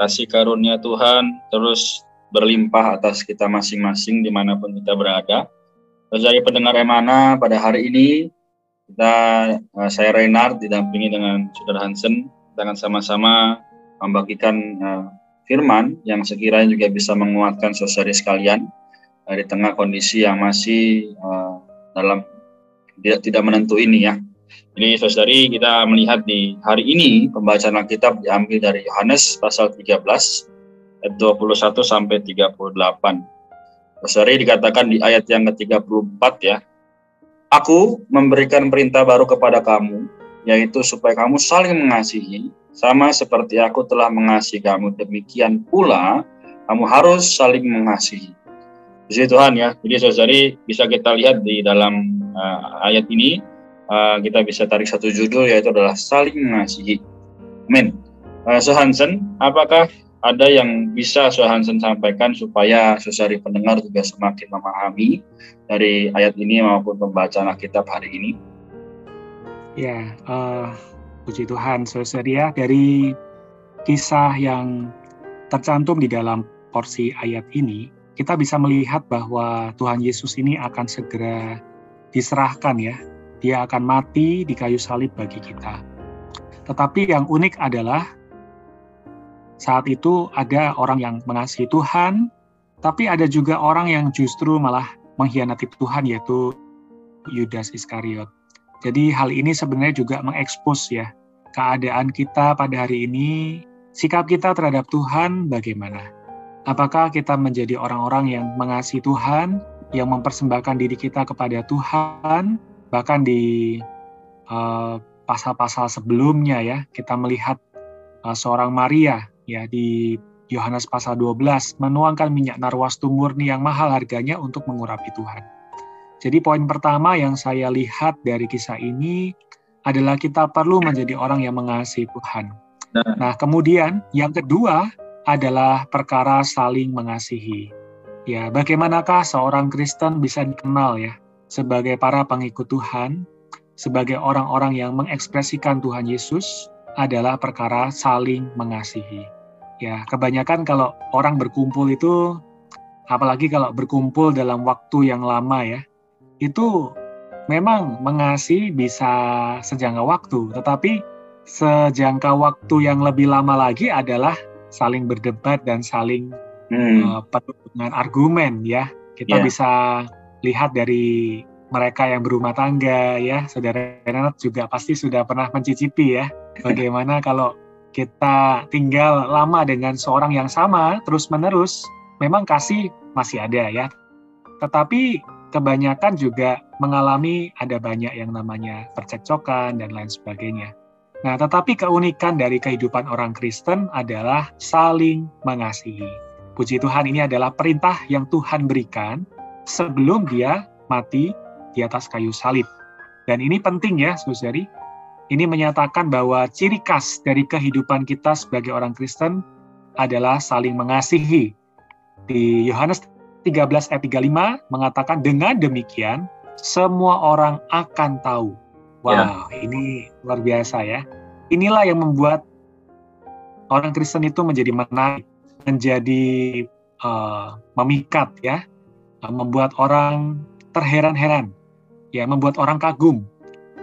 kasih karunia Tuhan terus berlimpah atas kita masing-masing di mana pun kita berada. Dari pendengar Emana pada hari ini, kita eh, saya Reynard didampingi dengan Saudara Hansen, kita akan sama-sama membagikan uh, firman yang sekiranya juga bisa menguatkan saudari sekalian uh, di tengah kondisi yang masih uh, dalam tidak tidak menentu ini ya. Jadi saudari kita melihat di hari ini pembacaan Alkitab diambil dari Yohanes pasal 13 ayat 21 sampai 38. Saudari dikatakan di ayat yang ke-34 ya. Aku memberikan perintah baru kepada kamu yaitu supaya kamu saling mengasihi sama seperti aku telah mengasihi kamu demikian pula kamu harus saling mengasihi. Di Tuhan ya. Jadi saudari bisa kita lihat di dalam uh, ayat ini uh, kita bisa tarik satu judul yaitu adalah saling mengasihi. Amin. Uh, so Hansen, apakah ada yang bisa So Hansen sampaikan supaya sesari pendengar juga semakin memahami dari ayat ini maupun pembacaan Alkitab hari ini? Ya, uh, puji Tuhan, saudara ya dari kisah yang tercantum di dalam porsi ayat ini, kita bisa melihat bahwa Tuhan Yesus ini akan segera diserahkan ya dia akan mati di kayu salib bagi kita. Tetapi yang unik adalah saat itu ada orang yang mengasihi Tuhan, tapi ada juga orang yang justru malah mengkhianati Tuhan yaitu Yudas Iskariot. Jadi hal ini sebenarnya juga mengekspos ya keadaan kita pada hari ini, sikap kita terhadap Tuhan bagaimana? Apakah kita menjadi orang-orang yang mengasihi Tuhan, yang mempersembahkan diri kita kepada Tuhan, Bahkan di eh, pasal-pasal sebelumnya ya, kita melihat uh, seorang Maria ya di Yohanes pasal 12 menuangkan minyak narwastu murni yang mahal harganya untuk mengurapi Tuhan. Jadi poin pertama yang saya lihat dari kisah ini adalah kita perlu menjadi orang yang mengasihi Tuhan. Nah kemudian yang kedua adalah perkara saling mengasihi. Ya, bagaimanakah seorang Kristen bisa dikenal ya? Sebagai para pengikut Tuhan, sebagai orang-orang yang mengekspresikan Tuhan Yesus adalah perkara saling mengasihi. Ya, kebanyakan kalau orang berkumpul itu apalagi kalau berkumpul dalam waktu yang lama ya, itu memang mengasihi bisa sejangka waktu, tetapi sejangka waktu yang lebih lama lagi adalah saling berdebat dan saling hmm. uh, penuh dengan argumen ya. Kita yeah. bisa lihat dari mereka yang berumah tangga ya, saudara Renat juga pasti sudah pernah mencicipi ya, bagaimana kalau kita tinggal lama dengan seorang yang sama terus-menerus, memang kasih masih ada ya. Tetapi kebanyakan juga mengalami ada banyak yang namanya percekcokan dan lain sebagainya. Nah, tetapi keunikan dari kehidupan orang Kristen adalah saling mengasihi. Puji Tuhan ini adalah perintah yang Tuhan berikan sebelum dia mati di atas kayu salib. Dan ini penting ya, saudari. Ini menyatakan bahwa ciri khas dari kehidupan kita sebagai orang Kristen adalah saling mengasihi. Di Yohanes 13 ayat 35 mengatakan dengan demikian semua orang akan tahu. Wow, ya. ini luar biasa ya. Inilah yang membuat orang Kristen itu menjadi menarik, menjadi uh, memikat ya, membuat orang terheran-heran, ya membuat orang kagum,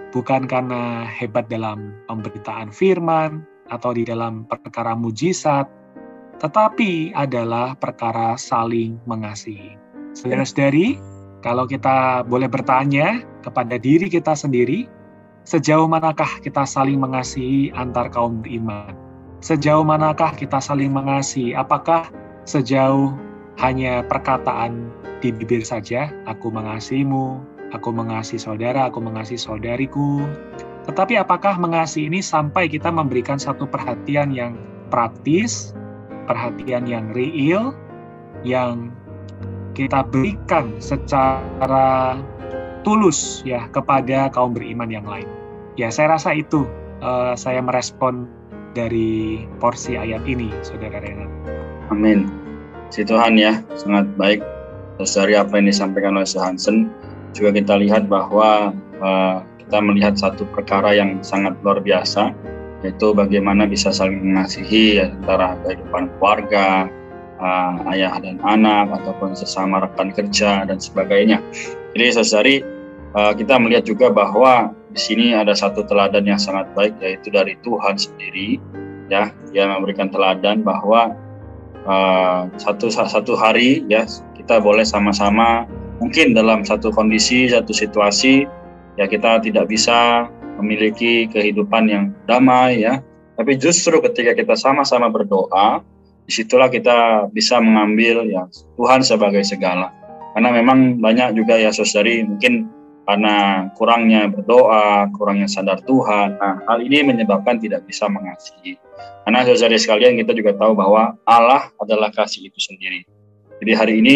bukan karena hebat dalam pemberitaan firman atau di dalam perkara mujizat, tetapi adalah perkara saling mengasihi. Saudara-saudari, kalau kita boleh bertanya kepada diri kita sendiri, sejauh manakah kita saling mengasihi antar kaum beriman? Sejauh manakah kita saling mengasihi? Apakah sejauh hanya perkataan di bibir saja, aku mengasihimu, aku mengasihi saudara, aku mengasihi saudariku. Tetapi apakah mengasihi ini sampai kita memberikan satu perhatian yang praktis, perhatian yang real, yang kita berikan secara tulus ya kepada kaum beriman yang lain. Ya, saya rasa itu uh, saya merespon dari porsi ayat ini, Saudara Renat. Amin. Si Tuhan ya, sangat baik. Dari apa yang disampaikan oleh Hansen, juga kita lihat bahwa uh, kita melihat satu perkara yang sangat luar biasa, yaitu bagaimana bisa saling mengasihi ya, antara kehidupan keluarga, uh, ayah dan anak, ataupun sesama rekan kerja, dan sebagainya. Jadi saudari, uh, kita melihat juga bahwa di sini ada satu teladan yang sangat baik yaitu dari Tuhan sendiri ya yang memberikan teladan bahwa uh, satu satu hari ya kita boleh sama-sama mungkin dalam satu kondisi satu situasi ya kita tidak bisa memiliki kehidupan yang damai ya tapi justru ketika kita sama-sama berdoa di situlah kita bisa mengambil ya Tuhan sebagai segala karena memang banyak juga ya saudari mungkin karena kurangnya berdoa, kurangnya sadar Tuhan. Nah, hal ini menyebabkan tidak bisa mengasihi. Karena saudara sekalian kita juga tahu bahwa Allah adalah kasih itu sendiri. Jadi hari ini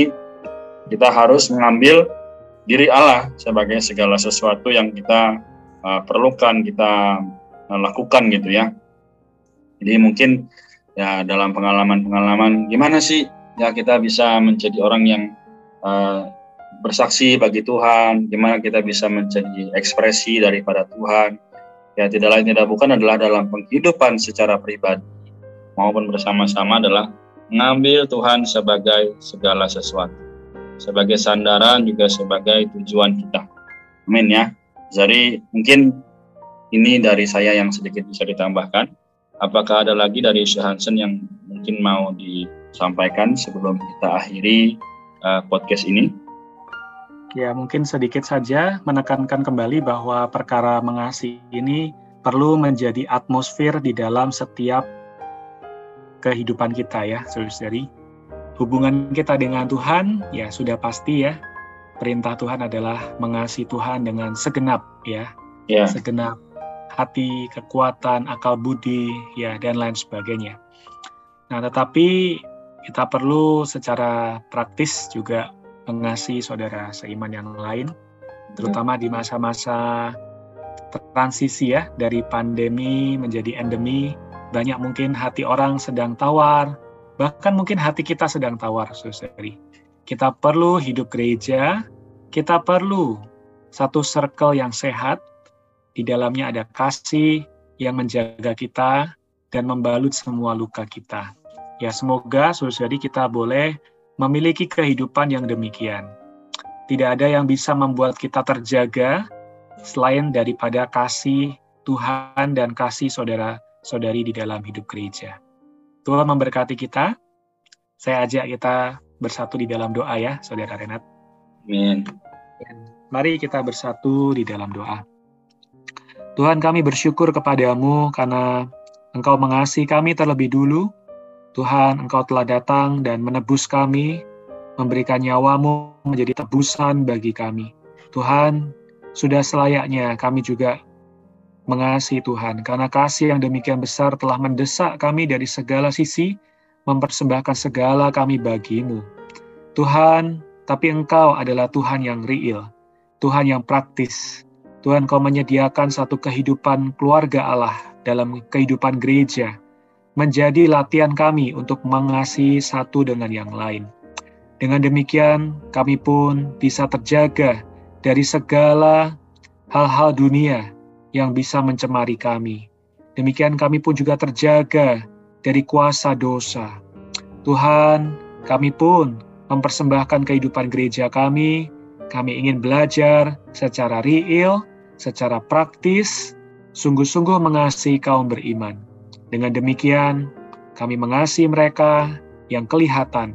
kita harus mengambil diri Allah sebagai segala sesuatu yang kita uh, perlukan, kita uh, lakukan gitu ya. Jadi mungkin ya dalam pengalaman-pengalaman gimana sih ya kita bisa menjadi orang yang uh, bersaksi bagi Tuhan, gimana kita bisa menjadi ekspresi daripada Tuhan. Ya tidak lain tidak bukan adalah dalam penghidupan secara pribadi maupun bersama-sama adalah mengambil Tuhan sebagai segala sesuatu, sebagai sandaran juga sebagai tujuan kita. Amin ya. Jadi mungkin ini dari saya yang sedikit bisa ditambahkan. Apakah ada lagi dari Syekh Hansen yang mungkin mau disampaikan sebelum kita akhiri uh, podcast ini? Ya, mungkin sedikit saja menekankan kembali bahwa perkara mengasihi ini perlu menjadi atmosfer di dalam setiap kehidupan kita ya, saudari. Hubungan kita dengan Tuhan ya sudah pasti ya. Perintah Tuhan adalah mengasihi Tuhan dengan segenap ya. Yeah. Segenap hati, kekuatan, akal budi ya dan lain sebagainya. Nah, tetapi kita perlu secara praktis juga mengasihi saudara seiman yang lain, terutama di masa-masa transisi ya dari pandemi menjadi endemi. Banyak mungkin hati orang sedang tawar, bahkan mungkin hati kita sedang tawar, saudari. Kita perlu hidup gereja, kita perlu satu circle yang sehat, di dalamnya ada kasih yang menjaga kita dan membalut semua luka kita. Ya semoga saudari kita boleh memiliki kehidupan yang demikian. Tidak ada yang bisa membuat kita terjaga selain daripada kasih Tuhan dan kasih saudara-saudari di dalam hidup gereja. Tuhan memberkati kita. Saya ajak kita bersatu di dalam doa ya, Saudara Renat. Amin. Mari kita bersatu di dalam doa. Tuhan kami bersyukur kepadamu karena Engkau mengasihi kami terlebih dulu Tuhan, Engkau telah datang dan menebus kami, memberikan nyawamu menjadi tebusan bagi kami. Tuhan, sudah selayaknya kami juga mengasihi Tuhan, karena kasih yang demikian besar telah mendesak kami dari segala sisi, mempersembahkan segala kami bagimu. Tuhan, tapi Engkau adalah Tuhan yang real, Tuhan yang praktis. Tuhan, Kau menyediakan satu kehidupan keluarga Allah dalam kehidupan gereja, menjadi latihan kami untuk mengasihi satu dengan yang lain. Dengan demikian, kami pun bisa terjaga dari segala hal-hal dunia yang bisa mencemari kami. Demikian kami pun juga terjaga dari kuasa dosa. Tuhan, kami pun mempersembahkan kehidupan gereja kami. Kami ingin belajar secara real, secara praktis, sungguh-sungguh mengasihi kaum beriman dengan demikian, kami mengasihi mereka yang kelihatan.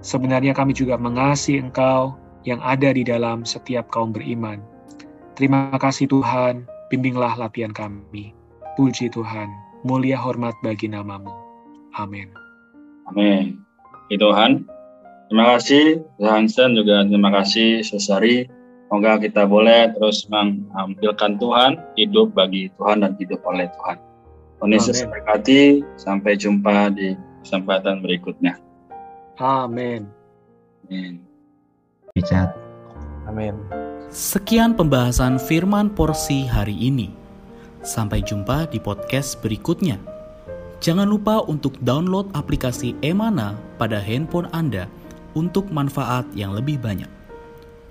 Sebenarnya kami juga mengasihi Engkau yang ada di dalam setiap kaum beriman. Terima kasih Tuhan, bimbinglah latihan kami. Puji Tuhan, mulia hormat bagi namamu. Amin. Amin. Tuhan, terima kasih Hansen juga terima kasih Susari. Semoga kita boleh terus mengambilkan Tuhan, hidup bagi Tuhan dan hidup oleh Tuhan. Tuhan Yesus berkati. Sampai jumpa di kesempatan berikutnya. Amin. Amin. Richard. Amin. Sekian pembahasan firman porsi hari ini. Sampai jumpa di podcast berikutnya. Jangan lupa untuk download aplikasi Emana pada handphone Anda untuk manfaat yang lebih banyak.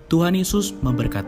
Tuhan Yesus memberkati.